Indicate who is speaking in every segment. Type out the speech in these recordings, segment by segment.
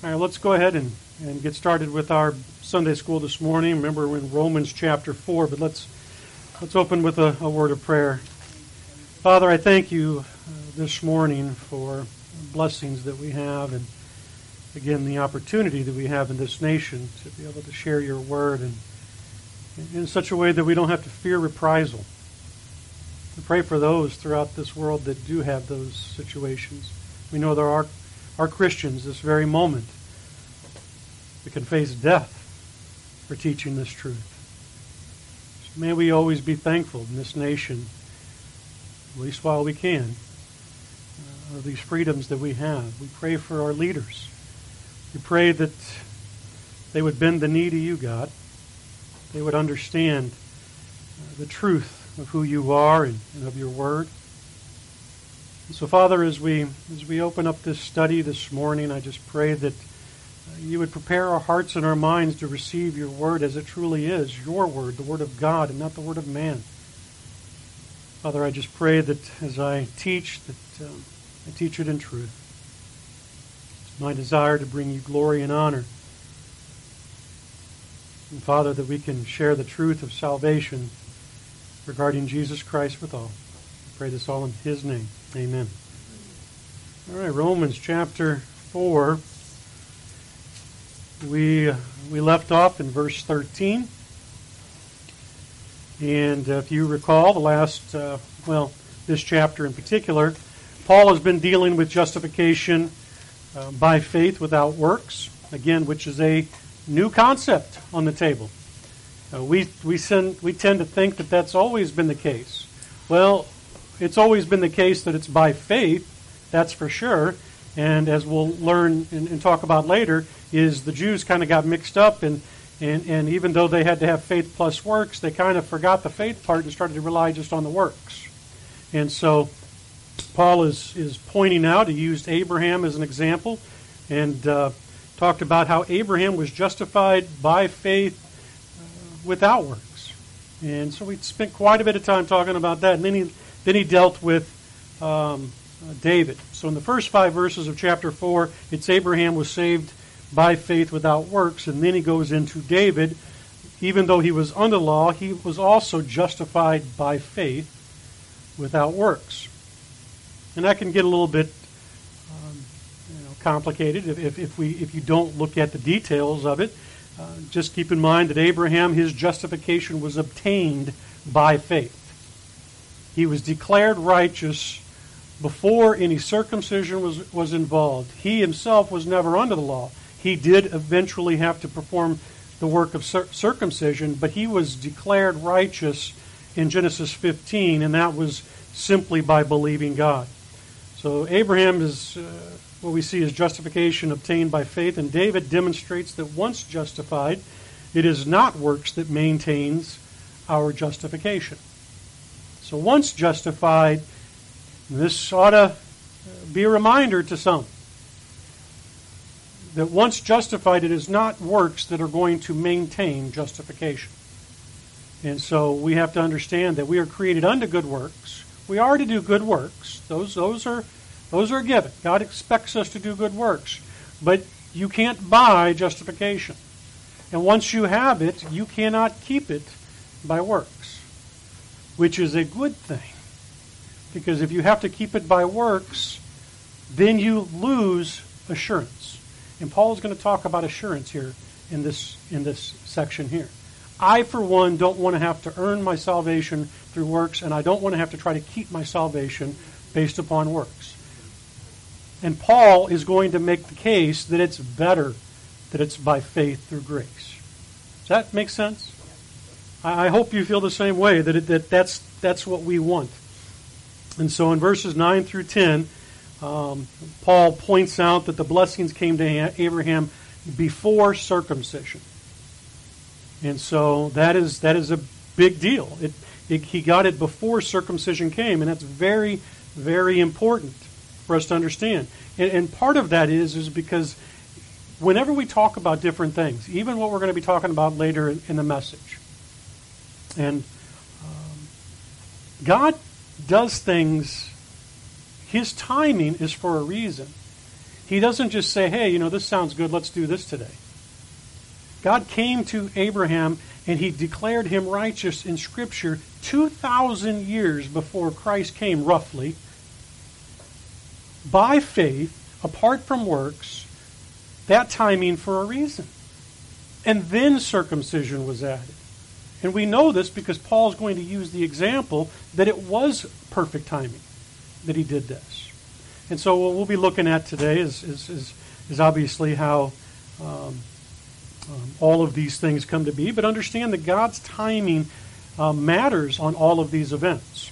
Speaker 1: All right, let's go ahead and, and get started with our Sunday school this morning. Remember, we're in Romans chapter 4, but let's, let's open with a, a word of prayer. Father, I thank you uh, this morning for blessings that we have and, again, the opportunity that we have in this nation to be able to share your word and in such a way that we don't have to fear reprisal. We pray for those throughout this world that do have those situations. We know there are are Christians this very moment that can face death for teaching this truth. So may we always be thankful in this nation, at least while we can, uh, of these freedoms that we have. We pray for our leaders. We pray that they would bend the knee to you, God. They would understand uh, the truth of who you are and, and of your word. So, Father, as we as we open up this study this morning, I just pray that you would prepare our hearts and our minds to receive your word as it truly is, your word, the word of God, and not the word of man. Father, I just pray that as I teach, that um, I teach it in truth. It's my desire to bring you glory and honor. And Father, that we can share the truth of salvation regarding Jesus Christ with all. I pray this all in his name. Amen. All right, Romans chapter 4. We, we left off in verse 13. And if you recall, the last, uh, well, this chapter in particular, Paul has been dealing with justification uh, by faith without works, again, which is a new concept on the table. Uh, we, we, send, we tend to think that that's always been the case. Well, it's always been the case that it's by faith, that's for sure. And as we'll learn and, and talk about later, is the Jews kind of got mixed up, and, and, and even though they had to have faith plus works, they kind of forgot the faith part and started to rely just on the works. And so Paul is, is pointing out, he used Abraham as an example, and uh, talked about how Abraham was justified by faith without works. And so we spent quite a bit of time talking about that. And then he then he dealt with um, David. So in the first five verses of chapter 4, it's Abraham was saved by faith without works. And then he goes into David. Even though he was under law, he was also justified by faith without works. And that can get a little bit um, you know, complicated if, if, if, we, if you don't look at the details of it. Uh, just keep in mind that Abraham, his justification was obtained by faith. He was declared righteous before any circumcision was, was involved. He himself was never under the law. He did eventually have to perform the work of cir- circumcision, but he was declared righteous in Genesis 15, and that was simply by believing God. So Abraham is uh, what we see as justification obtained by faith, and David demonstrates that once justified, it is not works that maintains our justification. So once justified, this ought to be a reminder to some that once justified, it is not works that are going to maintain justification. And so we have to understand that we are created unto good works. We are to do good works. Those, those, are, those are given. God expects us to do good works. But you can't buy justification. And once you have it, you cannot keep it by works which is a good thing. Because if you have to keep it by works, then you lose assurance. And Paul is going to talk about assurance here in this in this section here. I, for one, don't want to have to earn my salvation through works, and I don't want to have to try to keep my salvation based upon works. And Paul is going to make the case that it's better that it's by faith through grace. Does that make sense? I hope you feel the same way that, it, that that's, that's what we want. And so in verses 9 through 10, um, Paul points out that the blessings came to Abraham before circumcision. And so that is, that is a big deal. It, it, he got it before circumcision came, and that's very, very important for us to understand. And, and part of that is, is because whenever we talk about different things, even what we're going to be talking about later in, in the message, and um, God does things, His timing is for a reason. He doesn't just say, hey, you know, this sounds good, let's do this today. God came to Abraham and he declared him righteous in Scripture 2,000 years before Christ came, roughly, by faith, apart from works, that timing for a reason. And then circumcision was added. And we know this because Paul's going to use the example that it was perfect timing that he did this. And so what we'll be looking at today is, is, is, is obviously how um, um, all of these things come to be, but understand that God's timing uh, matters on all of these events.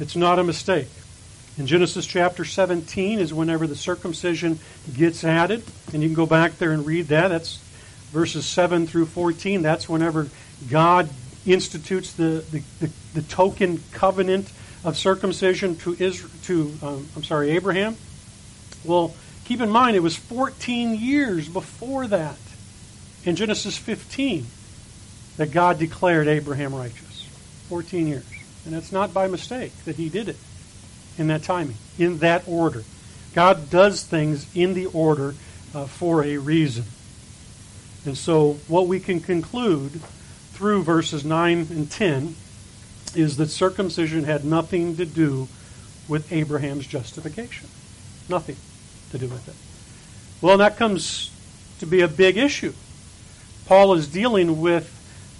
Speaker 1: It's not a mistake. In Genesis chapter 17 is whenever the circumcision gets added, and you can go back there and read that. That's verses 7 through 14. That's whenever God institutes the, the, the, the token covenant of circumcision to Israel, to um, I'm sorry, Abraham. Well, keep in mind it was 14 years before that in Genesis 15 that God declared Abraham righteous. 14 years. And it's not by mistake that he did it in that timing, in that order. God does things in the order uh, for a reason. And so, what we can conclude through verses 9 and 10 is that circumcision had nothing to do with Abraham's justification. Nothing to do with it. Well, that comes to be a big issue Paul is dealing with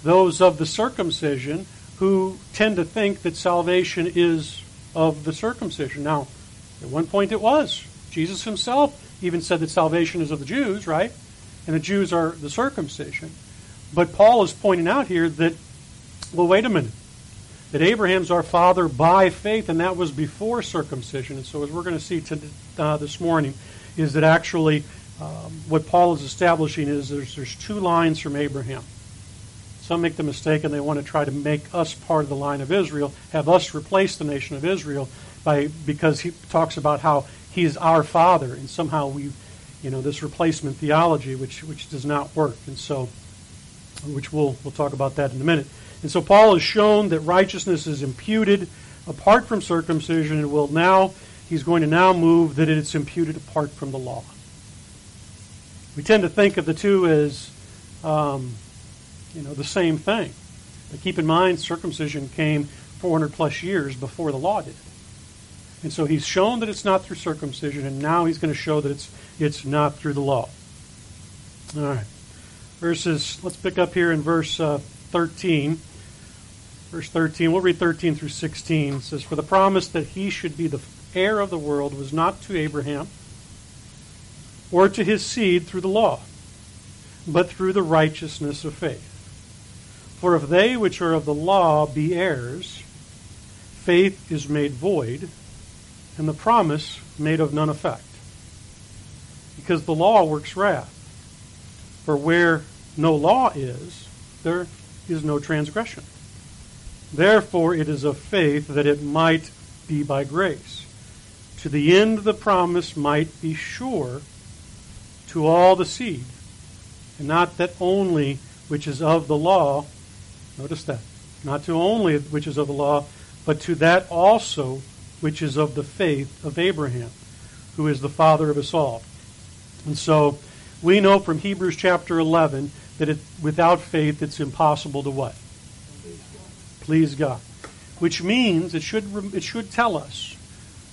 Speaker 1: those of the circumcision who tend to think that salvation is of the circumcision. Now, at one point it was. Jesus himself even said that salvation is of the Jews, right? And the Jews are the circumcision. But Paul is pointing out here that, well, wait a minute. That Abraham's our father by faith, and that was before circumcision. And so, as we're going to see to, uh, this morning, is that actually um, what Paul is establishing is there's, there's two lines from Abraham. Some make the mistake and they want to try to make us part of the line of Israel, have us replace the nation of Israel by because he talks about how he is our father, and somehow we, you know, this replacement theology, which which does not work, and so, which we'll we'll talk about that in a minute. And so Paul has shown that righteousness is imputed apart from circumcision, and will now he's going to now move that it's imputed apart from the law. We tend to think of the two as, um, you know, the same thing. But keep in mind, circumcision came 400 plus years before the law did. And so he's shown that it's not through circumcision, and now he's going to show that it's, it's not through the law. All right. Verses, let's pick up here in verse uh, 13. Verse 13, we'll read 13 through 16. It says, For the promise that he should be the heir of the world was not to Abraham or to his seed through the law, but through the righteousness of faith. For if they which are of the law be heirs, faith is made void, and the promise made of none effect. Because the law works wrath. For where no law is, there is no transgression. Therefore it is of faith that it might be by grace, to the end the promise might be sure to all the seed, and not that only which is of the law. Notice that. Not to only which is of the law, but to that also which is of the faith of Abraham, who is the father of us all. And so we know from Hebrews chapter 11 that it, without faith it's impossible to what? Please God. Which means it should, it should tell us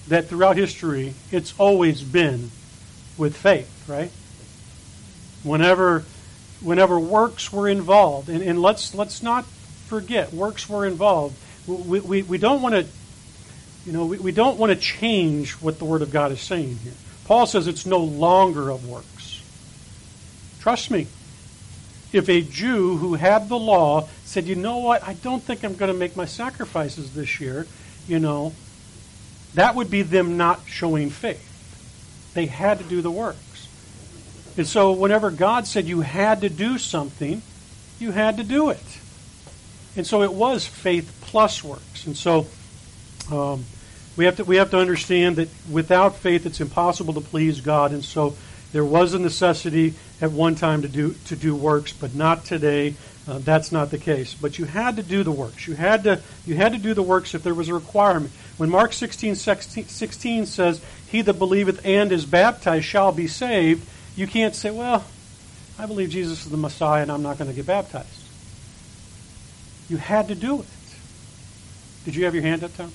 Speaker 1: that throughout history it's always been with faith, right? whenever whenever works were involved, and, and let's let's not forget works were involved. We, we, we don't want to you know we, we don't want to change what the Word of God is saying here. Paul says it's no longer of works. Trust me. If a Jew who had the law said, you know what, I don't think I'm going to make my sacrifices this year, you know, that would be them not showing faith. They had to do the works. And so, whenever God said you had to do something, you had to do it. And so, it was faith plus works. And so, um, we have to we have to understand that without faith, it's impossible to please God. And so, There was a necessity at one time to do to do works, but not today. Uh, that's not the case. But you had to do the works. You had to you had to do the works if there was a requirement. When Mark 16, 16, 16 says, "He that believeth and is baptized shall be saved," you can't say, "Well, I believe Jesus is the Messiah and I'm not going to get baptized." You had to do it. Did you have your hand up, Tom?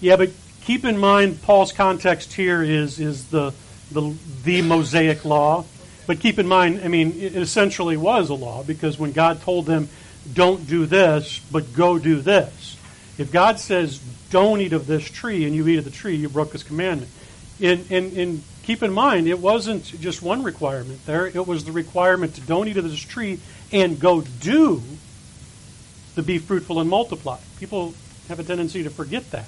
Speaker 1: Yeah, but keep in mind Paul's context here is is the the, the Mosaic law. But keep in mind, I mean, it essentially was a law because when God told them, "Don't do this, but go do this," if God says, "Don't eat of this tree," and you eat of the tree, you broke His commandment. And, and, and keep in mind, it wasn't just one requirement there; it was the requirement to don't eat of this tree and go do the be fruitful and multiply. People have a tendency to forget that.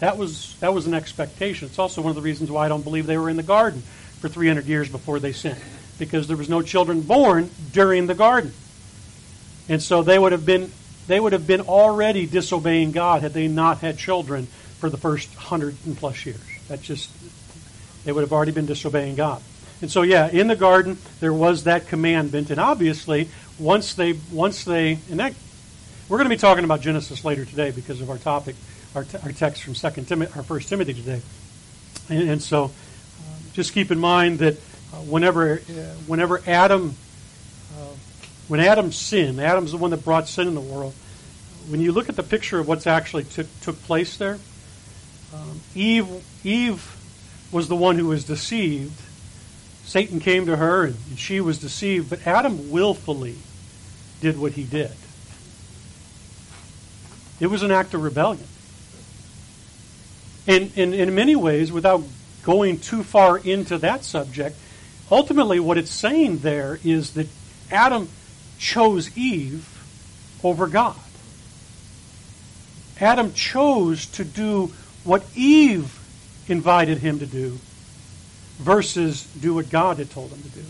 Speaker 1: That was, that was an expectation. It's also one of the reasons why I don't believe they were in the garden for 300 years before they sinned, because there was no children born during the garden. And so they would have been, they would have been already disobeying God had they not had children for the first hundred and plus years. That just, they would have already been disobeying God. And so, yeah, in the garden there was that commandment, and obviously, once they, once they, and that, we're going to be talking about Genesis later today because of our topic our, t- our text from Second Timothy, our First Timothy today. And, and so, uh, just keep in mind that uh, whenever uh, whenever Adam uh, when Adam sinned, Adam's the one that brought sin in the world. When you look at the picture of what's actually took took place there, um, Eve Eve was the one who was deceived. Satan came to her and she was deceived, but Adam willfully did what he did. It was an act of rebellion. And, and, in many ways, without going too far into that subject, ultimately what it's saying there is that Adam chose Eve over God. Adam chose to do what Eve invited him to do versus do what God had told him to do.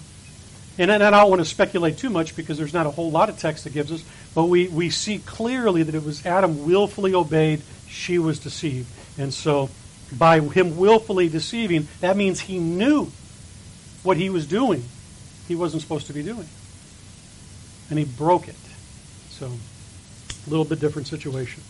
Speaker 1: And, I don't want to speculate too much because there's not a whole lot of text that gives us, but we, we see clearly that it was Adam willfully obeyed, she was deceived. And so, by him willfully deceiving, that means he knew what he was doing. He wasn't supposed to be doing. And he broke it. So, a little bit different situation.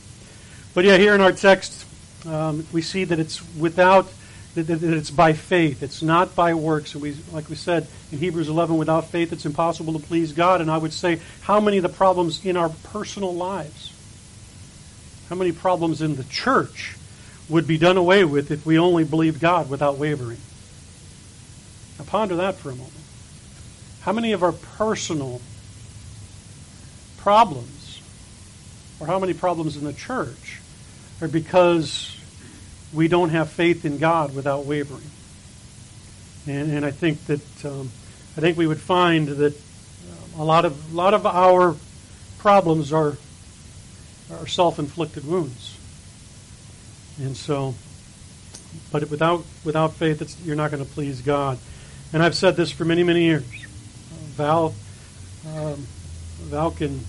Speaker 1: But yeah, here in our text, um, we see that it's without, that, that it's by faith. It's not by works. And we, like we said in Hebrews 11, without faith, it's impossible to please God. And I would say, how many of the problems in our personal lives, how many problems in the church would be done away with if we only believed God without wavering. Now ponder that for a moment. How many of our personal problems, or how many problems in the church, are because we don't have faith in God without wavering? And, and I think that um, I think we would find that um, a lot of a lot of our problems are are self-inflicted wounds. And so, but without without faith, you're not going to please God. And I've said this for many many years. Uh, Val um, Val can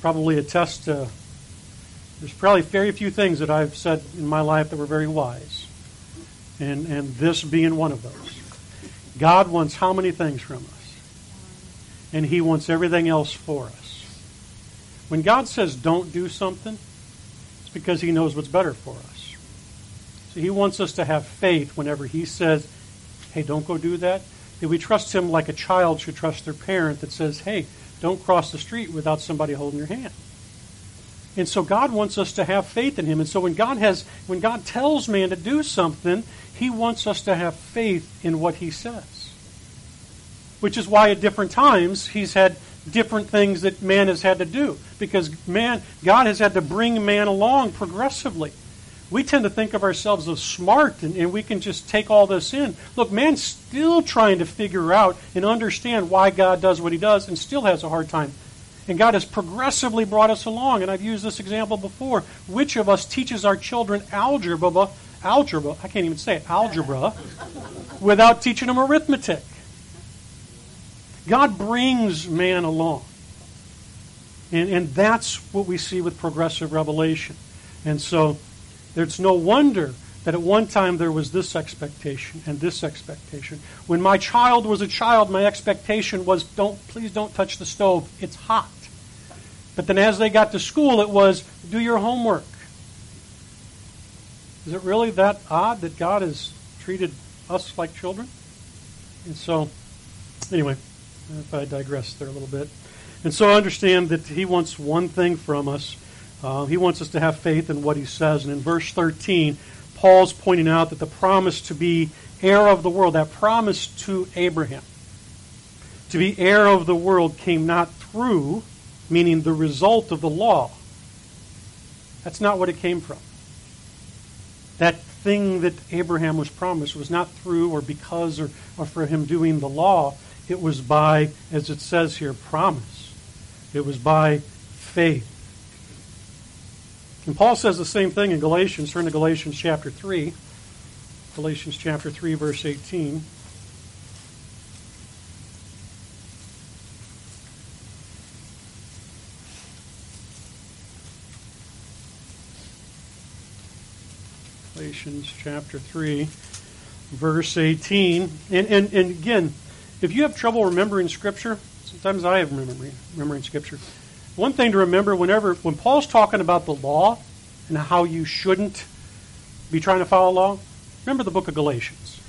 Speaker 1: probably attest to. There's probably very few things that I've said in my life that were very wise, and and this being one of those. God wants how many things from us, and He wants everything else for us. When God says don't do something, it's because He knows what's better for us. So he wants us to have faith whenever he says, hey, don't go do that. That we trust him like a child should trust their parent that says, hey, don't cross the street without somebody holding your hand. And so God wants us to have faith in him. And so when God has when God tells man to do something, he wants us to have faith in what he says. Which is why at different times he's had different things that man has had to do because man God has had to bring man along progressively we tend to think of ourselves as smart and, and, we can just take all this in. Look, man's still trying to figure out and understand why God does what he does and still has a hard time And God has progressively brought us along. And I've used this example before. Which of us teaches our children algebra, algebra, I can't even say it, algebra, without teaching them arithmetic? God brings man along. And, and that's what we see with progressive revelation. And so there's no wonder that at one time there was this expectation and this expectation. When my child was a child, my expectation was don't please don't touch the stove. It's hot. But then as they got to school it was do your homework. Is it really that odd that God has treated us like children? And so anyway, if I digress there a little bit. And so I understand that he wants one thing from us. Uh, he wants us to have faith in what he says. And in verse 13, Paul's pointing out that the promise to be heir of the world, that promise to Abraham, to be heir of the world came not through, meaning the result of the law. That's not what it came from. That thing that Abraham was promised was not through or because or, or for him doing the law. It was by, as it says here, promise. It was by faith. And Paul says the same thing in Galatians. Turn to Galatians chapter 3. Galatians chapter 3, verse 18. Galatians chapter 3, verse 18. And, and, and again, if you have trouble remembering Scripture, sometimes I have remembering, remembering Scripture. One thing to remember whenever, when Paul's talking about the law and how you shouldn't be trying to follow law, remember the book of Galatians.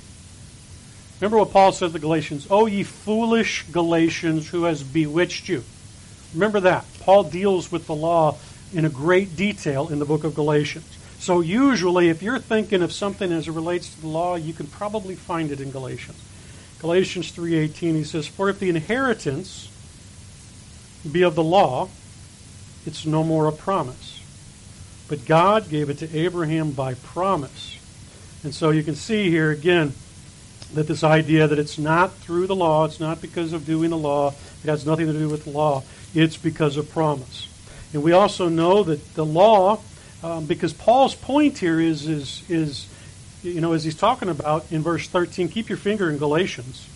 Speaker 1: Remember what Paul says to Galatians, Oh, ye foolish Galatians, who has bewitched you. Remember that. Paul deals with the law in a great detail in the book of Galatians. So usually, if you're thinking of something as it relates to the law, you can probably find it in Galatians. Galatians 3:18 he says, "For if the inheritance be of the law, it's no more a promise. But God gave it to Abraham by promise." And so you can see here again that this idea that it's not through the law, it's not because of doing the law, it has nothing to do with the law, it's because of promise. And we also know that the law, um, because Paul's point here is, is, is you know, as he's talking about in verse 13, keep your finger in Galatians,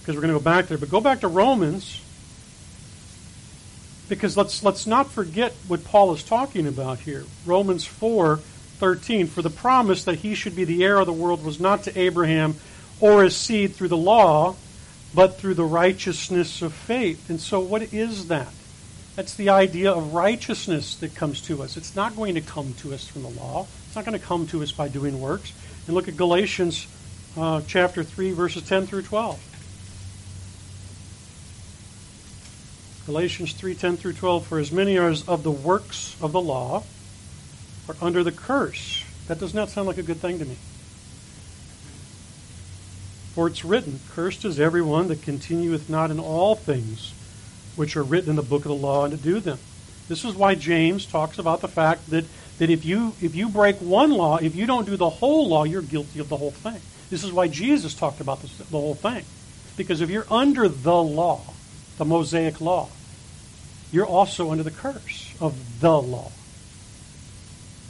Speaker 1: because we're going to go back there. But go back to Romans, because let's, let's not forget what Paul is talking about here. Romans 4 13. For the promise that he should be the heir of the world was not to Abraham or his seed through the law, but through the righteousness of faith. And so, what is that? That's the idea of righteousness that comes to us. It's not going to come to us from the law. It's not going to come to us by doing works. And look at Galatians uh, chapter 3, verses 10 through 12. Galatians 3:10 through 12. For as many as of the works of the law are under the curse. That does not sound like a good thing to me. For it's written, Cursed is everyone that continueth not in all things which are written in the book of the law and to do them. This is why James talks about the fact that that if you if you break one law, if you don't do the whole law, you're guilty of the whole thing. This is why Jesus talked about this, the whole thing. Because if you're under the law, the Mosaic law, you're also under the curse of the law.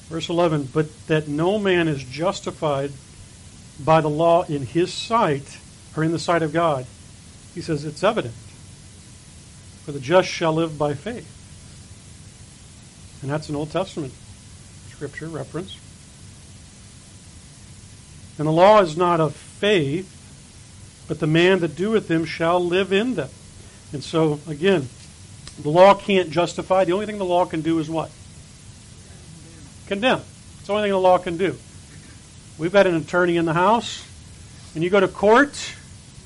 Speaker 1: Verse 11, but that no man is justified by the law in his sight or in the sight of God. He says it's evident. For the just shall live by faith. And that's an Old Testament Scripture reference. And the law is not of faith, but the man that doeth them shall live in them. And so, again, the law can't justify. The only thing the law can do is what? Condemn. It's the only thing the law can do. We've got an attorney in the house, and you go to court.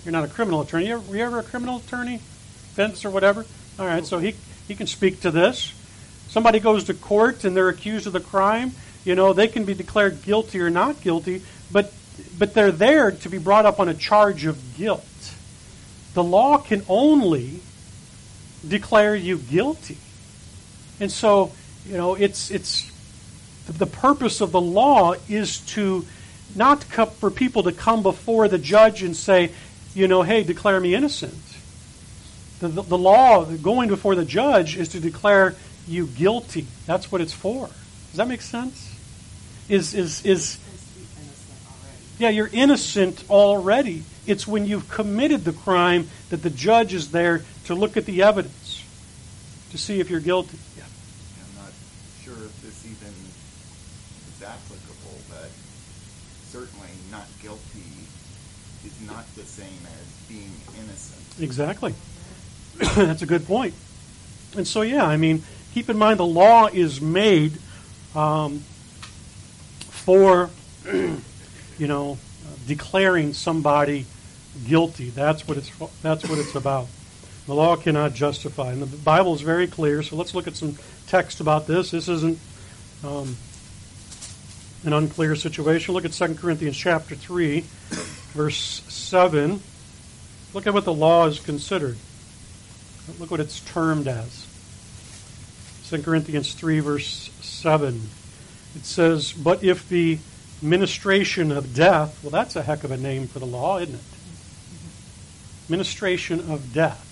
Speaker 1: You're not a criminal attorney. Ever, you ever a criminal attorney? Fence or whatever? All right, so he, he can speak to this somebody goes to court and they're accused of the crime, you know, they can be declared guilty or not guilty, but but they're there to be brought up on a charge of guilt. The law can only declare you guilty. And so, you know, it's it's the purpose of the law is to not for people to come before the judge and say, you know, hey, declare me innocent. The, the, the law, going before the judge, is to declare you guilty. That's what it's for. Does that make sense? Is is is yeah, you're innocent already. It's when you've committed the crime that the judge is there to look at the evidence to see if you're guilty.
Speaker 2: Yeah. I'm not sure if this even is applicable, but certainly not guilty is not the same as being innocent.
Speaker 1: Exactly. That's a good point. And so, yeah, I mean, keep in mind the law is made um, for, you know, declaring somebody guilty. That's what it's that's what it's about. The law cannot justify, and the Bible is very clear. So let's look at some text about this. This isn't um, an unclear situation. Look at 2 Corinthians chapter three, verse seven. Look at what the law is considered. Look what it's termed as. 2 Corinthians 3, verse 7. It says, But if the ministration of death, well, that's a heck of a name for the law, isn't it? Ministration of death.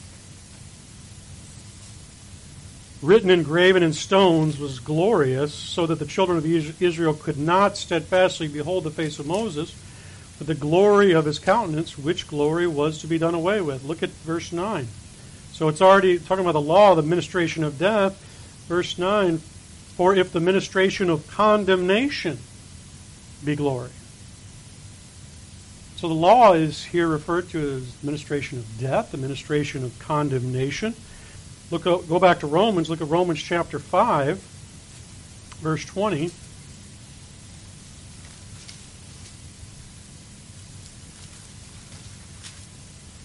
Speaker 1: Written and graven in stones was glorious, so that the children of Israel could not steadfastly behold the face of Moses, but the glory of his countenance, which glory was to be done away with. Look at verse 9. So it's already talking about the law, the ministration of death. Verse 9 For if the ministration of condemnation be glory. So the law is here referred to as administration of death, administration of condemnation. Look, uh, go back to Romans. Look at Romans chapter 5, verse 20. It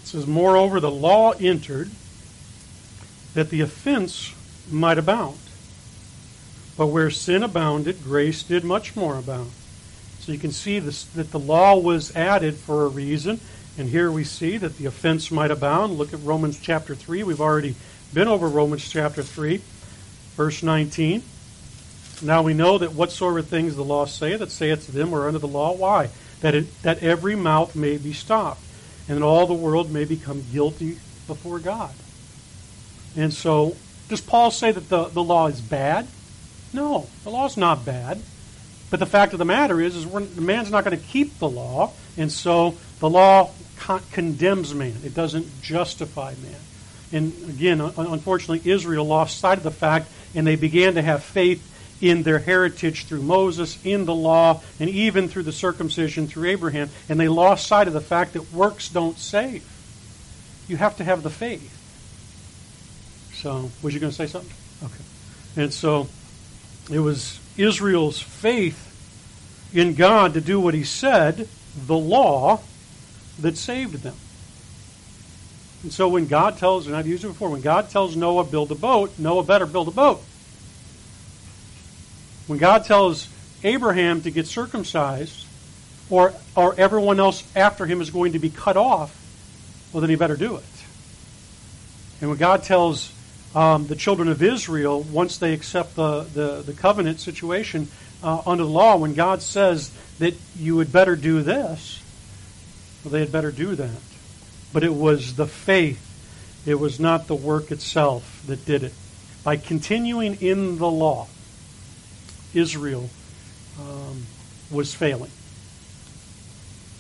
Speaker 1: says, Moreover, the law entered that the offense might abound. But where sin abounded, grace did much more abound. So you can see this, that the law was added for a reason. And here we see that the offense might abound. Look at Romans chapter 3. We've already been over Romans chapter 3, verse 19. Now we know that whatsoever things the law say, that saith to them are under the law. Why? That, it, that every mouth may be stopped, and all the world may become guilty before God. And so, does Paul say that the, the law is bad? No, the law is not bad. But the fact of the matter is, is man's not going to keep the law, and so the law con- condemns man. It doesn't justify man. And again, unfortunately, Israel lost sight of the fact, and they began to have faith in their heritage through Moses, in the law, and even through the circumcision through Abraham. And they lost sight of the fact that works don't save. You have to have the faith. So, was you going to say something? Okay. And so, it was Israel's faith in God to do what He said, the law, that saved them. And so when God tells, and I've used it before, when God tells Noah build a boat, Noah better build a boat. When God tells Abraham to get circumcised, or or everyone else after him is going to be cut off, well then he better do it. And when God tells um, the children of Israel, once they accept the, the, the covenant situation uh, under the law, when God says that you had better do this, well, they had better do that. But it was the faith, it was not the work itself that did it. By continuing in the law, Israel um, was failing.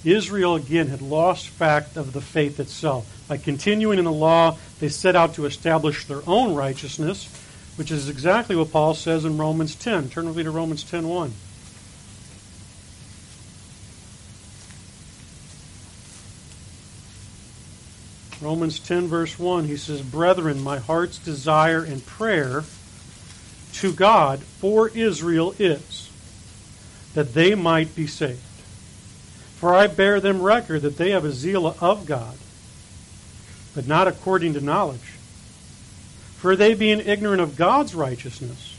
Speaker 1: Israel again had lost fact of the faith itself. By continuing in the law, they set out to establish their own righteousness, which is exactly what Paul says in Romans 10. Turn with me to Romans 10:1. Romans 10, verse 1, he says, Brethren, my heart's desire and prayer to God for Israel is that they might be saved. For I bear them record that they have a zeal of God, but not according to knowledge. For they, being ignorant of God's righteousness,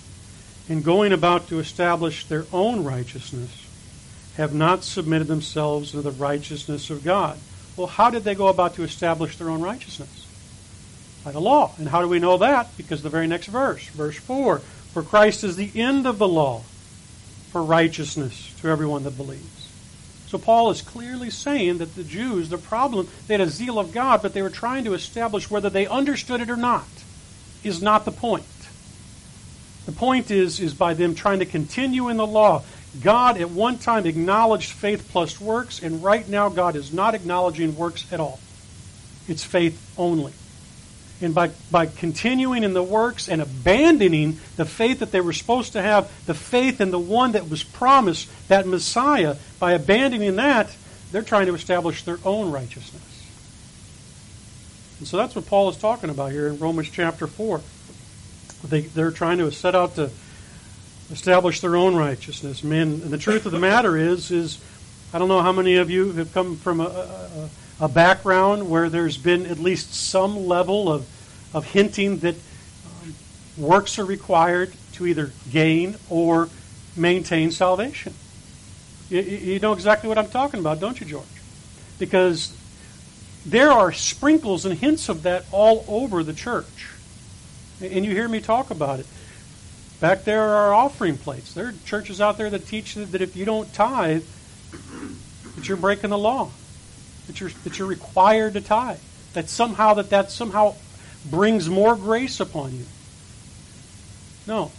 Speaker 1: and going about to establish their own righteousness, have not submitted themselves to the righteousness of God. Well, how did they go about to establish their own righteousness? By the law. And how do we know that? Because the very next verse, verse 4 For Christ is the end of the law for righteousness to everyone that believes. So Paul is clearly saying that the Jews, the problem, they had a zeal of God, but they were trying to establish whether they understood it or not, is not the point. The point is, is by them trying to continue in the law. God at one time acknowledged faith plus works, and right now God is not acknowledging works at all. It's faith only. And by, by continuing in the works and abandoning the faith that they were supposed to have, the faith in the one that was promised, that Messiah, by abandoning that, they're trying to establish their own righteousness. And so that's what Paul is talking about here in Romans chapter 4. They, they're trying to set out to establish their own righteousness. Men, and the truth of the matter is, is I don't know how many of you have come from a, a, a background where there's been at least some level of, of hinting that um, works are required to either gain or maintain salvation. You, you know exactly what I'm talking about, don't you, George? Because there are sprinkles and hints of that all over the church. And you hear me talk about it. Back there are offering plates. There are churches out there that teach that if you don't tithe, that you're breaking the law that you're, that you're required to tithe. That somehow that that somehow brings more grace upon you. No.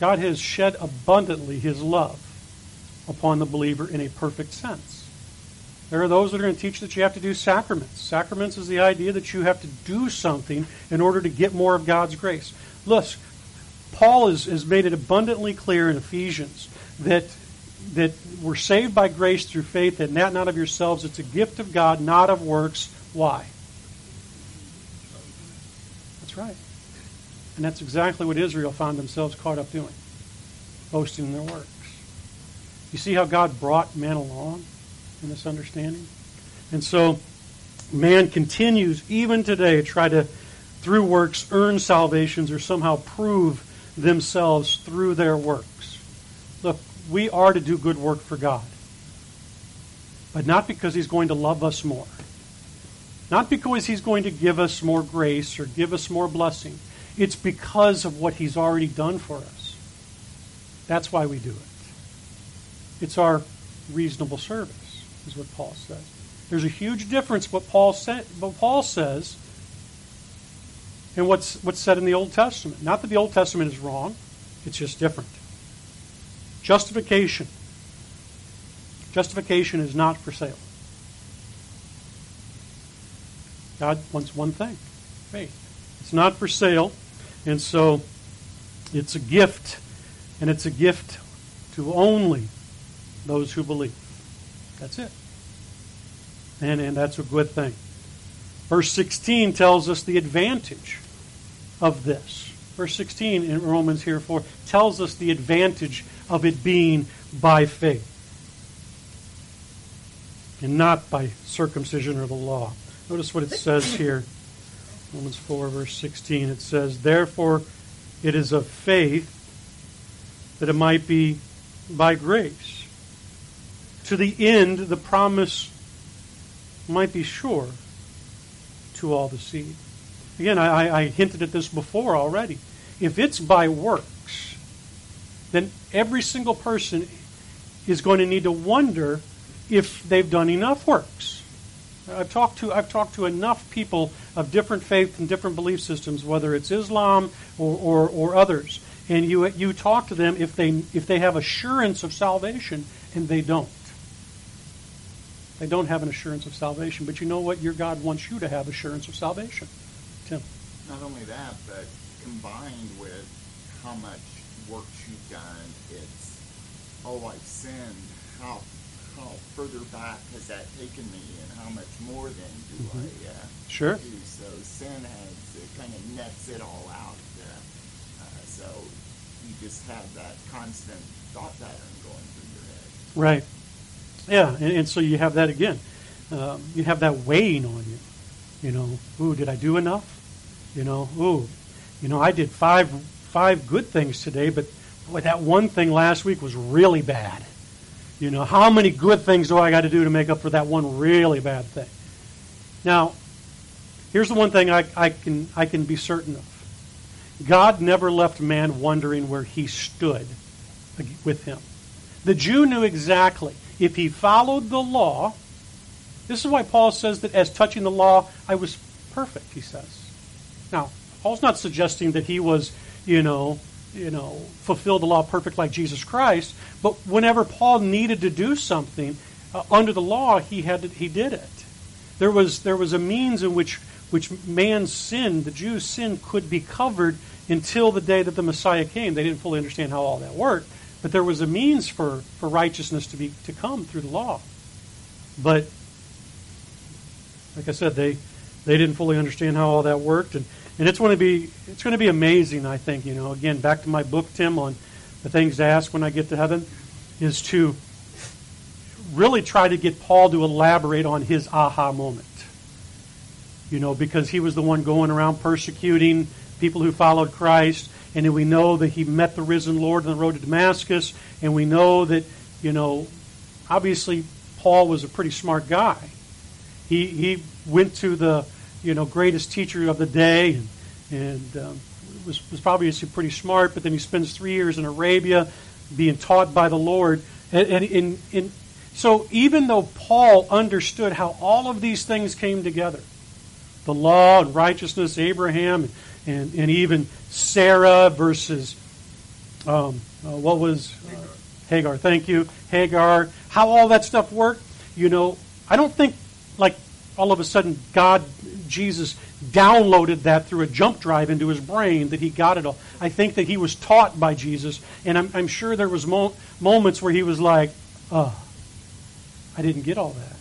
Speaker 1: God has shed abundantly his love upon the believer in a perfect sense. There are those that are going to teach that you have to do sacraments. Sacraments is the idea that you have to do something in order to get more of God's grace. Look, Paul has, has made it abundantly clear in Ephesians that that we're saved by grace through faith, and that not of yourselves. It's a gift of God, not of works. Why? That's right. And that's exactly what Israel found themselves caught up doing, boasting in their works. You see how God brought man along in this understanding? And so man continues even today to try to, through works, earn salvations or somehow prove themselves through their works. Look, we are to do good work for God. But not because He's going to love us more. Not because He's going to give us more grace or give us more blessing. It's because of what He's already done for us. That's why we do it. It's our reasonable service, is what Paul says. There's a huge difference what Paul, sa- what Paul says and what's, what's said in the Old Testament. Not that the Old Testament is wrong, it's just different. Justification. Justification is not for sale. God wants one thing faith. It's not for sale, and so it's a gift, and it's a gift to only those who believe. That's it. And, and that's a good thing. Verse 16 tells us the advantage of this. Verse 16 in Romans here 4 tells us the advantage of it being by faith and not by circumcision or the law. Notice what it says here. Romans 4, verse 16. It says, Therefore, it is of faith that it might be by grace. To the end, the promise might be sure to all the seed. Again, I, I hinted at this before already. If it's by work, then every single person is going to need to wonder if they've done enough works. I've talked to I've talked to enough people of different faith and different belief systems, whether it's Islam or, or, or others, and you you talk to them if they if they have assurance of salvation and they don't. They don't have an assurance of salvation, but you know what? Your God wants you to have assurance of salvation. Tim.
Speaker 2: Not only that, but combined with how much works you've done. It's, oh, I've sinned. How how further back has that taken me, and how much more then do mm-hmm. I uh,
Speaker 1: sure.
Speaker 2: do? So sin has it kind of nets it all out. Uh, uh, so you just have that constant thought pattern going through your head.
Speaker 1: Right. Yeah, and, and so you have that again. Um, you have that weighing on you. You know, ooh, did I do enough? You know, ooh, you know, I did five five good things today, but boy, that one thing last week was really bad. You know, how many good things do I got to do to make up for that one really bad thing? Now, here's the one thing I, I can I can be certain of. God never left man wondering where he stood with him. The Jew knew exactly. if he followed the law, this is why Paul says that as touching the law, I was perfect, he says. Now, Paul's not suggesting that he was, you know, you know, fulfill the law perfect like Jesus Christ, but whenever Paul needed to do something uh, under the law, he had to, he did it. There was there was a means in which which man's sin, the Jews' sin, could be covered until the day that the Messiah came. They didn't fully understand how all that worked, but there was a means for, for righteousness to be to come through the law. But like I said, they they didn't fully understand how all that worked, and, and it's going to be it's going to be amazing. I think you know. Again, back to my book, Tim, on the things to ask when I get to heaven, is to really try to get Paul to elaborate on his aha moment. You know, because he was the one going around persecuting people who followed Christ, and we know that he met the risen Lord on the road to Damascus, and we know that, you know, obviously Paul was a pretty smart guy. He, he went to the, you know, greatest teacher of the day, and, and um, was, was probably pretty smart, but then he spends three years in Arabia being taught by the Lord. And, and, and, and so even though Paul understood how all of these things came together, the law and righteousness, Abraham, and, and even Sarah versus um, uh, what was uh, Hagar. Thank you, Hagar. How all that stuff worked. You know, I don't think like all of a sudden God, Jesus, downloaded that through a jump drive into his brain that he got it all. I think that he was taught by Jesus, and I'm, I'm sure there was mo- moments where he was like, "Oh, I didn't get all that."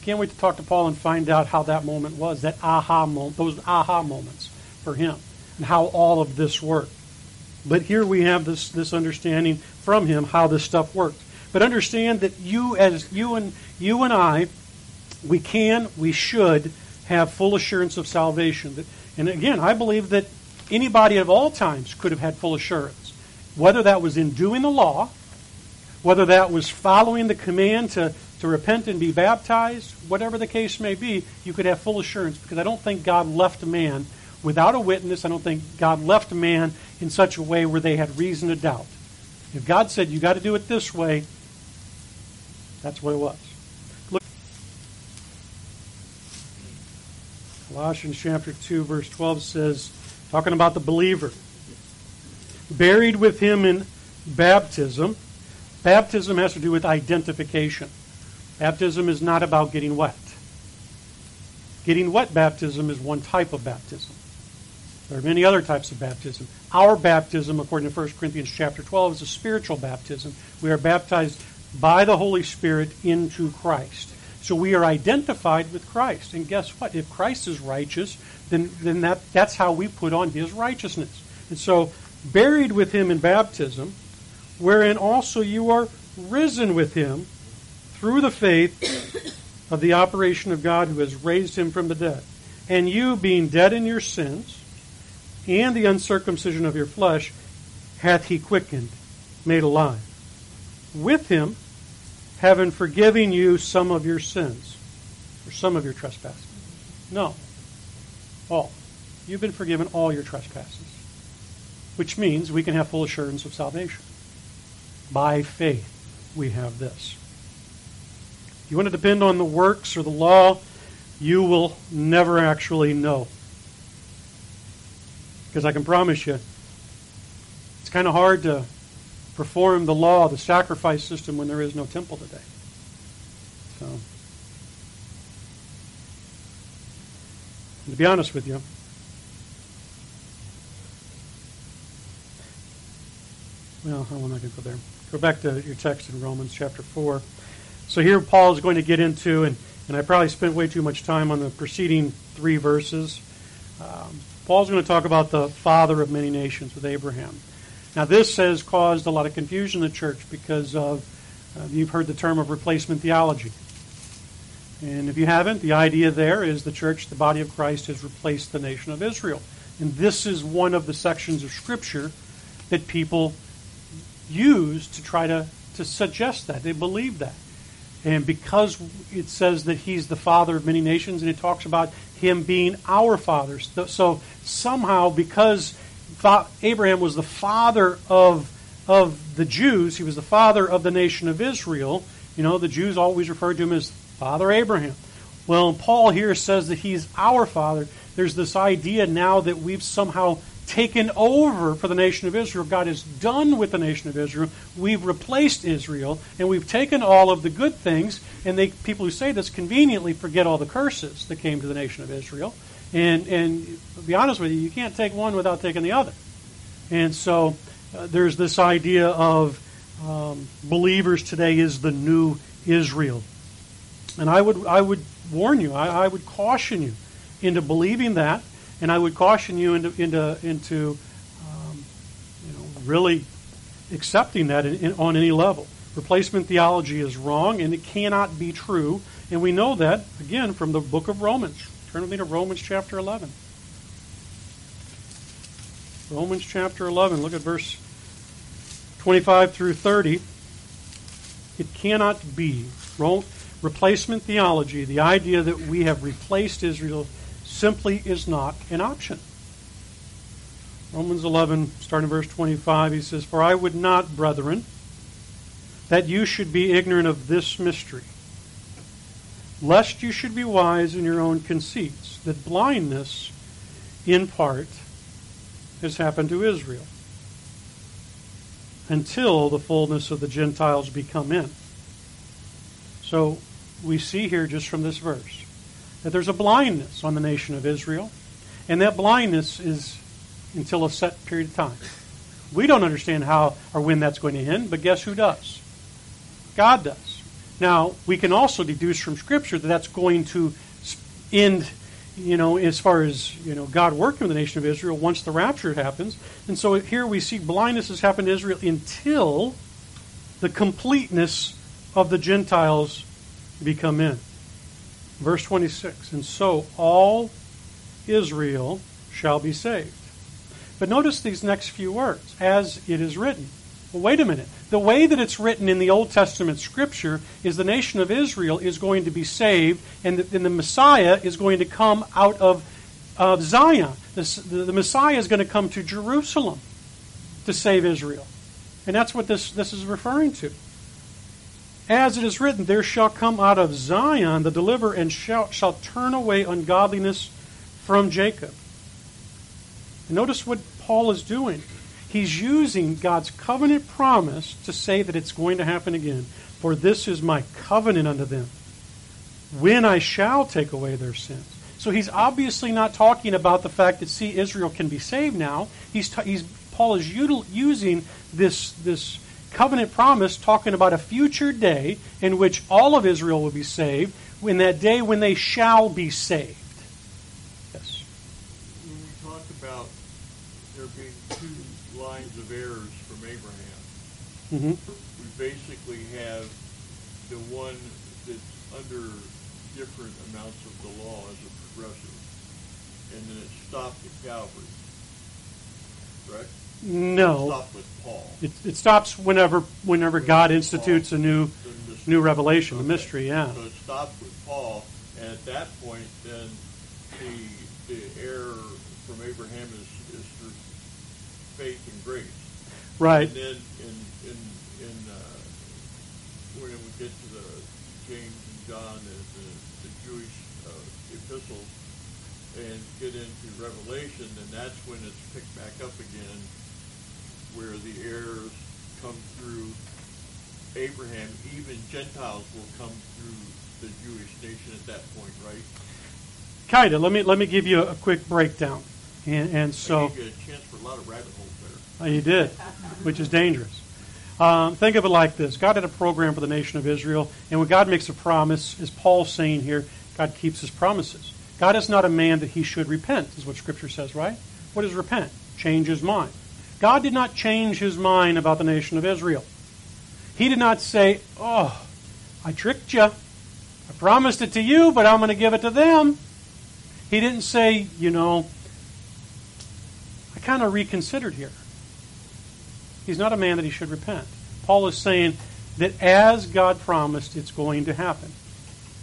Speaker 1: I can't wait to talk to Paul and find out how that moment was, that aha moment, those aha moments for him, and how all of this worked. But here we have this, this understanding from him how this stuff worked. But understand that you as you and you and I, we can, we should have full assurance of salvation. That, and again, I believe that anybody of all times could have had full assurance. Whether that was in doing the law, whether that was following the command to, to repent and be baptized, whatever the case may be, you could have full assurance because I don't think God left man without a witness. I don't think God left a man in such a way where they had reason to doubt. If God said, you got to do it this way, that's what it was. Colossians chapter 2, verse 12 says, talking about the believer, buried with him in baptism. Baptism has to do with identification. Baptism is not about getting wet. Getting wet baptism is one type of baptism. There are many other types of baptism. Our baptism, according to 1 Corinthians chapter 12, is a spiritual baptism. We are baptized by the Holy Spirit into Christ. So we are identified with Christ. And guess what? If Christ is righteous, then, then that, that's how we put on his righteousness. And so, buried with him in baptism, wherein also you are risen with him through the faith of the operation of God who has raised him from the dead. And you, being dead in your sins, and the uncircumcision of your flesh hath he quickened, made alive. With him, having forgiven you some of your sins, or some of your trespasses. No, all. You've been forgiven all your trespasses, which means we can have full assurance of salvation. By faith, we have this. If you want to depend on the works or the law, you will never actually know. Because I can promise you, it's kind of hard to perform the law, the sacrifice system, when there is no temple today. So, to be honest with you, well, how am I going to go there? Go back to your text in Romans chapter 4. So here Paul is going to get into, and, and I probably spent way too much time on the preceding three verses. Um, Paul's going to talk about the father of many nations with Abraham. Now, this has caused a lot of confusion in the church because of, uh, you've heard the term of replacement theology. And if you haven't, the idea there is the church, the body of Christ, has replaced the nation of Israel. And this is one of the sections of Scripture that people use to try to, to suggest that. They believe that. And because it says that he's the father of many nations, and it talks about him being our father. So somehow, because Abraham was the father of, of the Jews, he was the father of the nation of Israel, You know, the Jews always referred to him as Father Abraham. Well, Paul here says that he's our father. There's this idea now that we've somehow taken over for the nation of Israel. God is done with the nation of Israel. We've replaced Israel, and we've taken all of the good things. And they, people who say this conveniently forget all the curses that came to the nation of Israel. And, and be honest with you, you can't take one without taking the other. And so uh, there's this idea of um, believers today is the new Israel. And I would, I would warn you, I, I would caution you into believing that, and I would caution you into, into, into um, you know, really accepting that in, in, on any level. Replacement theology is wrong, and it cannot be true. And we know that, again, from the book of Romans. Turn with me to Romans chapter 11. Romans chapter 11, look at verse 25 through 30. It cannot be. Replacement theology, the idea that we have replaced Israel, simply is not an option. Romans 11, starting verse 25, he says, For I would not, brethren, that you should be ignorant of this mystery, lest you should be wise in your own conceits, that blindness, in part, has happened to Israel, until the fullness of the Gentiles be come in. So we see here just from this verse that there's a blindness on the nation of Israel, and that blindness is until a set period of time. We don't understand how or when that's going to end, but guess who does? God does. Now, we can also deduce from Scripture that that's going to end, you know, as far as, you know, God working with the nation of Israel once the rapture happens. And so here we see blindness has happened to Israel until the completeness of the Gentiles become in. Verse 26 And so all Israel shall be saved. But notice these next few words as it is written. Well, wait a minute. The way that it's written in the Old Testament scripture is the nation of Israel is going to be saved, and the, and the Messiah is going to come out of, of Zion. The, the, the Messiah is going to come to Jerusalem to save Israel. And that's what this, this is referring to. As it is written, there shall come out of Zion the deliverer and shall, shall turn away ungodliness from Jacob. Notice what Paul is doing. He's using God's covenant promise to say that it's going to happen again. For this is my covenant unto them, when I shall take away their sins. So he's obviously not talking about the fact that see Israel can be saved now. He's, he's Paul is util, using this this covenant promise talking about a future day in which all of Israel will be saved, in that day when they shall be saved. Yes.
Speaker 3: When we talk about there being two lines of heirs from Abraham,
Speaker 1: mm-hmm.
Speaker 3: we basically have the one that's under different amounts of the law as a progressive, and then it stopped at Calvary. Correct?
Speaker 1: No.
Speaker 3: It stopped with Paul.
Speaker 1: It, it stops whenever whenever God institutes a new new revelation, a mystery. Yeah.
Speaker 3: So it stops with Paul, and at that point, then the the heir from Abraham is, is through faith and grace.
Speaker 1: Right.
Speaker 3: And then in in in uh, when we get to the James and John and the, the Jewish uh, epistles and get into Revelation, then that's when it's picked back up again where the heirs come through Abraham, even Gentiles will come through the Jewish nation at that point, right?
Speaker 1: Kinda. Let me let me give you a quick breakdown, and, and so
Speaker 3: I gave you a chance for a lot of rabbit holes
Speaker 1: Uh, you did, which is dangerous. Um, think of it like this: God had a program for the nation of Israel, and when God makes a promise, as Paul's saying here, God keeps His promises. God is not a man that He should repent, is what Scripture says, right? What is repent? Change His mind. God did not change his mind about the nation of Israel. He did not say, Oh, I tricked you. I promised it to you, but I'm going to give it to them. He didn't say, You know, I kind of reconsidered here. He's not a man that he should repent. Paul is saying that as God promised, it's going to happen.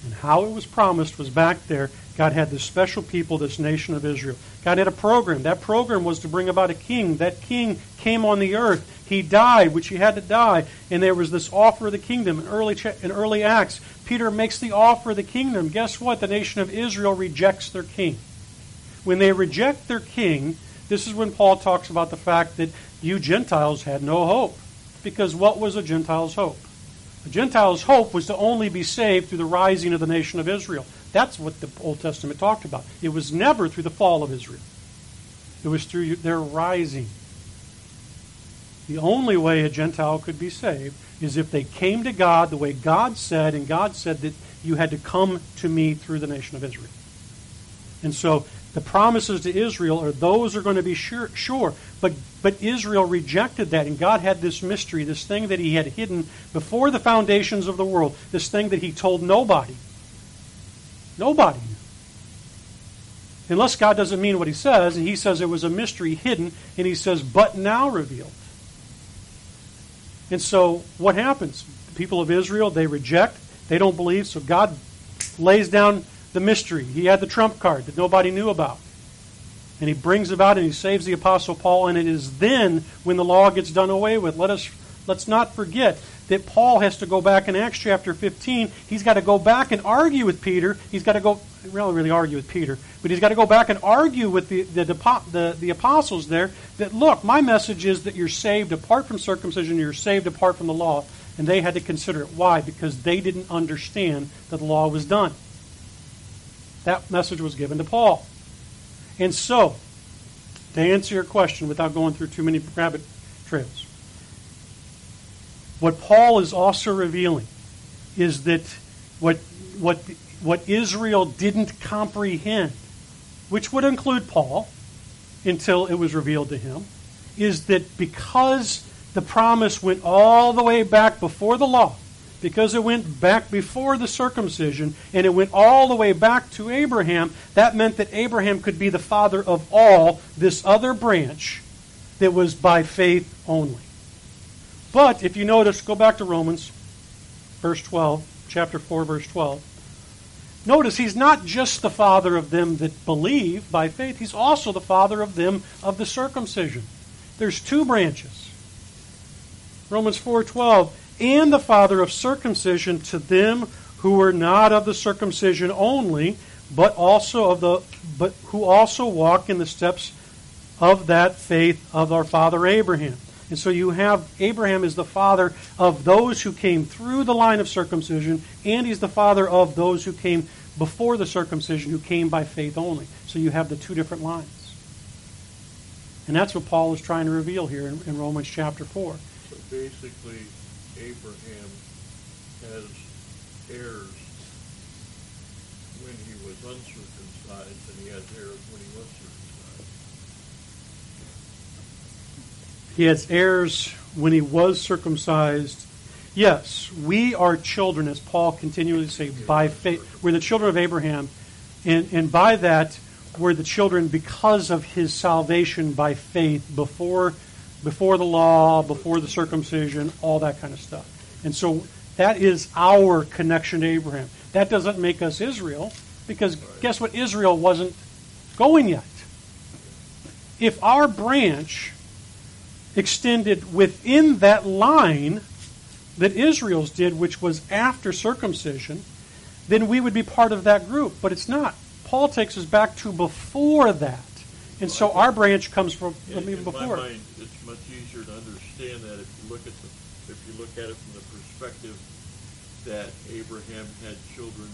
Speaker 1: And how it was promised was back there God had this special people, this nation of Israel. God had a program. That program was to bring about a king. That king came on the earth. He died, which he had to die, and there was this offer of the kingdom. In early, in early Acts, Peter makes the offer of the kingdom. Guess what? The nation of Israel rejects their king. When they reject their king, this is when Paul talks about the fact that you Gentiles had no hope. Because what was a Gentile's hope? A Gentile's hope was to only be saved through the rising of the nation of Israel. That's what the Old Testament talked about. It was never through the fall of Israel, it was through their rising. The only way a Gentile could be saved is if they came to God the way God said, and God said that you had to come to me through the nation of Israel. And so the promises to Israel are those are going to be sure, sure. But, but Israel rejected that, and God had this mystery, this thing that He had hidden before the foundations of the world, this thing that He told nobody. Nobody. Unless God doesn't mean what He says, and He says it was a mystery hidden, and He says, but now revealed. And so what happens? The people of Israel, they reject, they don't believe, so God lays down the mystery. He had the trump card that nobody knew about. And he brings about and he saves the apostle Paul and it is then when the law gets done away with. Let us let's not forget that Paul has to go back in Acts chapter 15. He's got to go back and argue with Peter. He's got to go really really argue with Peter, but he's got to go back and argue with the the, the, the apostles there that look, my message is that you're saved apart from circumcision, you're saved apart from the law. And they had to consider it. Why? Because they didn't understand that the law was done. That message was given to Paul. And so, to answer your question without going through too many rabbit trails, what Paul is also revealing is that what, what, what Israel didn't comprehend, which would include Paul until it was revealed to him, is that because the promise went all the way back before the law, because it went back before the circumcision and it went all the way back to Abraham, that meant that Abraham could be the father of all this other branch that was by faith only. But if you notice, go back to Romans, verse 12, chapter 4, verse 12. Notice he's not just the father of them that believe by faith, he's also the father of them of the circumcision. There's two branches. Romans 4:12 and the father of circumcision to them who were not of the circumcision only, but also of the but who also walk in the steps of that faith of our father Abraham. And so you have Abraham is the father of those who came through the line of circumcision, and he's the father of those who came before the circumcision, who came by faith only. So you have the two different lines. And that's what Paul is trying to reveal here in, in Romans chapter 4.
Speaker 3: So basically, Abraham has heirs when he was uncircumcised, and he has heirs when he was circumcised.
Speaker 1: He has heirs when he was circumcised. Yes, we are children, as Paul continually says, by faith. We're the children of Abraham, and, and by that, we're the children because of his salvation by faith before before the law, before the circumcision, all that kind of stuff. And so that is our connection to Abraham. That doesn't make us Israel, because guess what? Israel wasn't going yet. If our branch extended within that line that Israel's did, which was after circumcision, then we would be part of that group. But it's not. Paul takes us back to before that. And so our branch comes from, from even
Speaker 3: in
Speaker 1: before.
Speaker 3: my mind, it's much easier to understand that if you look at the if you look at it from the perspective that Abraham had children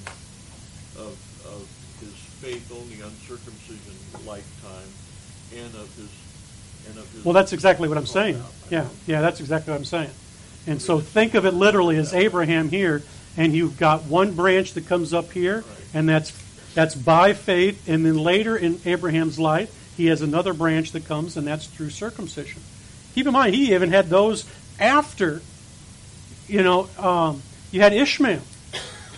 Speaker 3: of of his faith only uncircumcision lifetime and of his and of his
Speaker 1: Well, that's exactly what I'm saying.
Speaker 3: out.
Speaker 1: Yeah,
Speaker 3: know.
Speaker 1: yeah, that's exactly what I'm saying. And so think of it literally as Abraham here, and you've got one branch that comes up here,
Speaker 3: Right.
Speaker 1: and that's that's by faith, and then later in Abraham's life, he has another branch that comes, and that's through circumcision. Keep in mind, he even had those after. You know, um, you had Ishmael.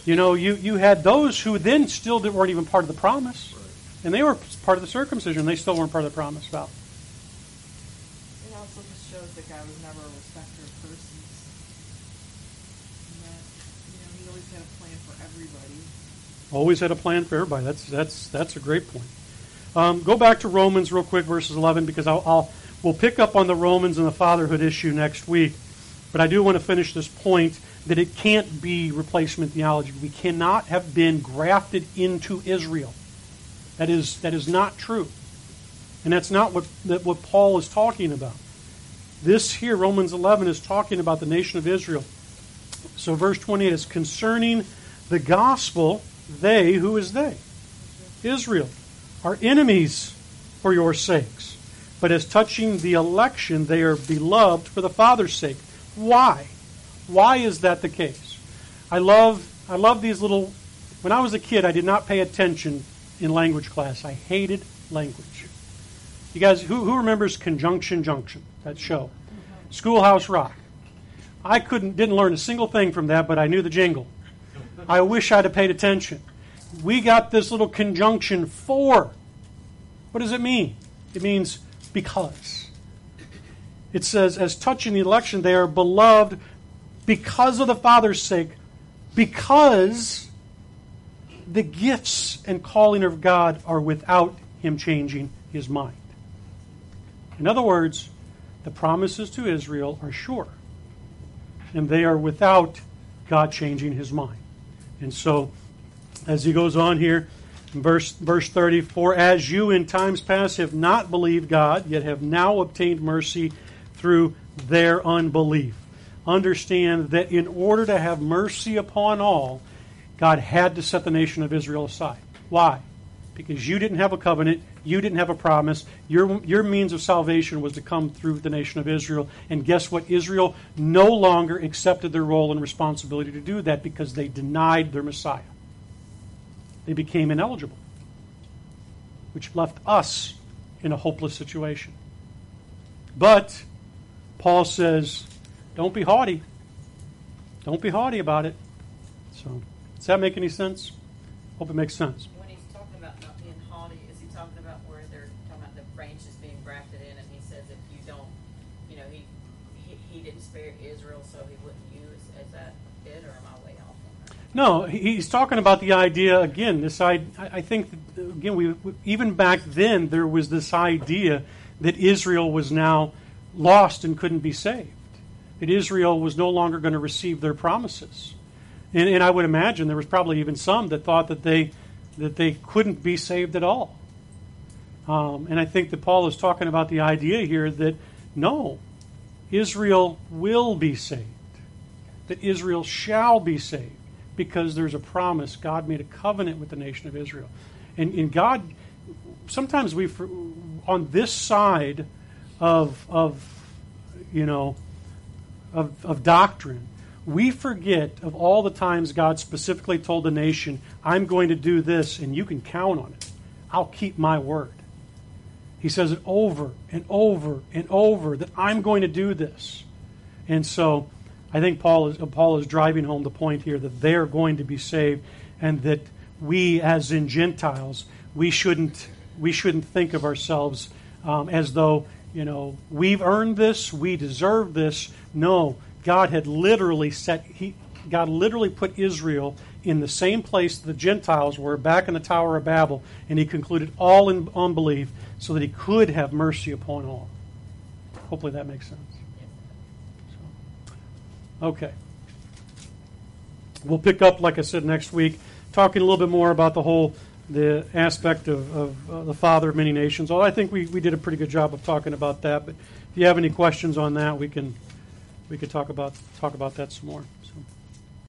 Speaker 1: You know, you, you had those who then still didn't- weren't even part of the promise,
Speaker 3: Right.
Speaker 1: and they were part of the circumcision. They still weren't part of the promise. Val.
Speaker 4: It also just shows that God was never a respecter of persons. And that, you know, he always had a plan for everybody.
Speaker 1: Always had a plan for everybody. That's that's that's a great point. Um, go back to Romans real quick, verses 11, because I'll, I'll we'll pick up on the Romans and the fatherhood issue next week. But I do want to finish this point that it can't be replacement theology. We cannot have been grafted into Israel. That is that is not true, and that's not what that what Paul is talking about. This here, Romans 11, is talking about the nation of Israel. So, verse 28 is concerning the gospel. They, who is they? Israel are enemies for your sakes. But as touching the election, they are beloved for the Father's sake. Why? Why is that the case? I love I love these little when I was a kid I did not pay attention in language class. I hated language. You guys who, who remembers Conjunction Junction, that show? Schoolhouse Rock. I couldn't didn't learn a single thing from that, but I knew the jingle. I wish I'd have paid attention we got this little conjunction for. What does it mean? It means because. It says, as touching the election, they are beloved because of the Father's sake, because the gifts and calling of God are without him changing his mind. In other words, the promises to Israel are sure, and they are without God changing his mind. And so, as he goes on here, verse, verse 30 For as you in times past have not believed God, yet have now obtained mercy through their unbelief. Understand that in order to have mercy upon all, God had to set the nation of Israel aside. Why? Because you didn't have a covenant, you didn't have a promise. Your, your means of salvation was to come through the nation of Israel. And guess what? Israel no longer accepted their role and responsibility to do that because they denied their Messiah they became ineligible, which left us in a hopeless situation. But Paul says, don't be haughty. Don't be haughty about it. So, does that make any sense? Hope it makes sense. No, he's talking about the idea again. This I, I think again we even back then there was this idea that Israel was now lost and couldn't be saved. That Israel was no longer going to receive their promises, and, and I would imagine there was probably even some that thought that they that they couldn't be saved at all. Um, and I think that Paul is talking about the idea here that no, Israel will be saved, that Israel shall be saved because there's a promise. God made a covenant with the nation of Israel. And, and God, sometimes we, on this side of, of you know, of, of doctrine, we forget of all the times God specifically told the nation, I'm going to do this and you can count on it. I'll keep my word. He says it over and over and over that I'm going to do this. And so I think Paul is, Paul is driving home the point here that they're going to be saved and that we, as in Gentiles, we shouldn't, we shouldn't think of ourselves um, as though, you know, we've earned this, we deserve this. No, God had literally set, he, God literally put Israel in the same place the Gentiles were back in the Tower of Babel, and he concluded all in unbelief so that he could have mercy upon all. Hopefully that makes sense. Okay. We'll pick up, like I said, next week, talking a little bit more about the whole the aspect of, of uh, the father of many nations. Although I think we, we did a pretty good job of talking about that. But if you have any questions on that, we can we could talk about talk about that some more.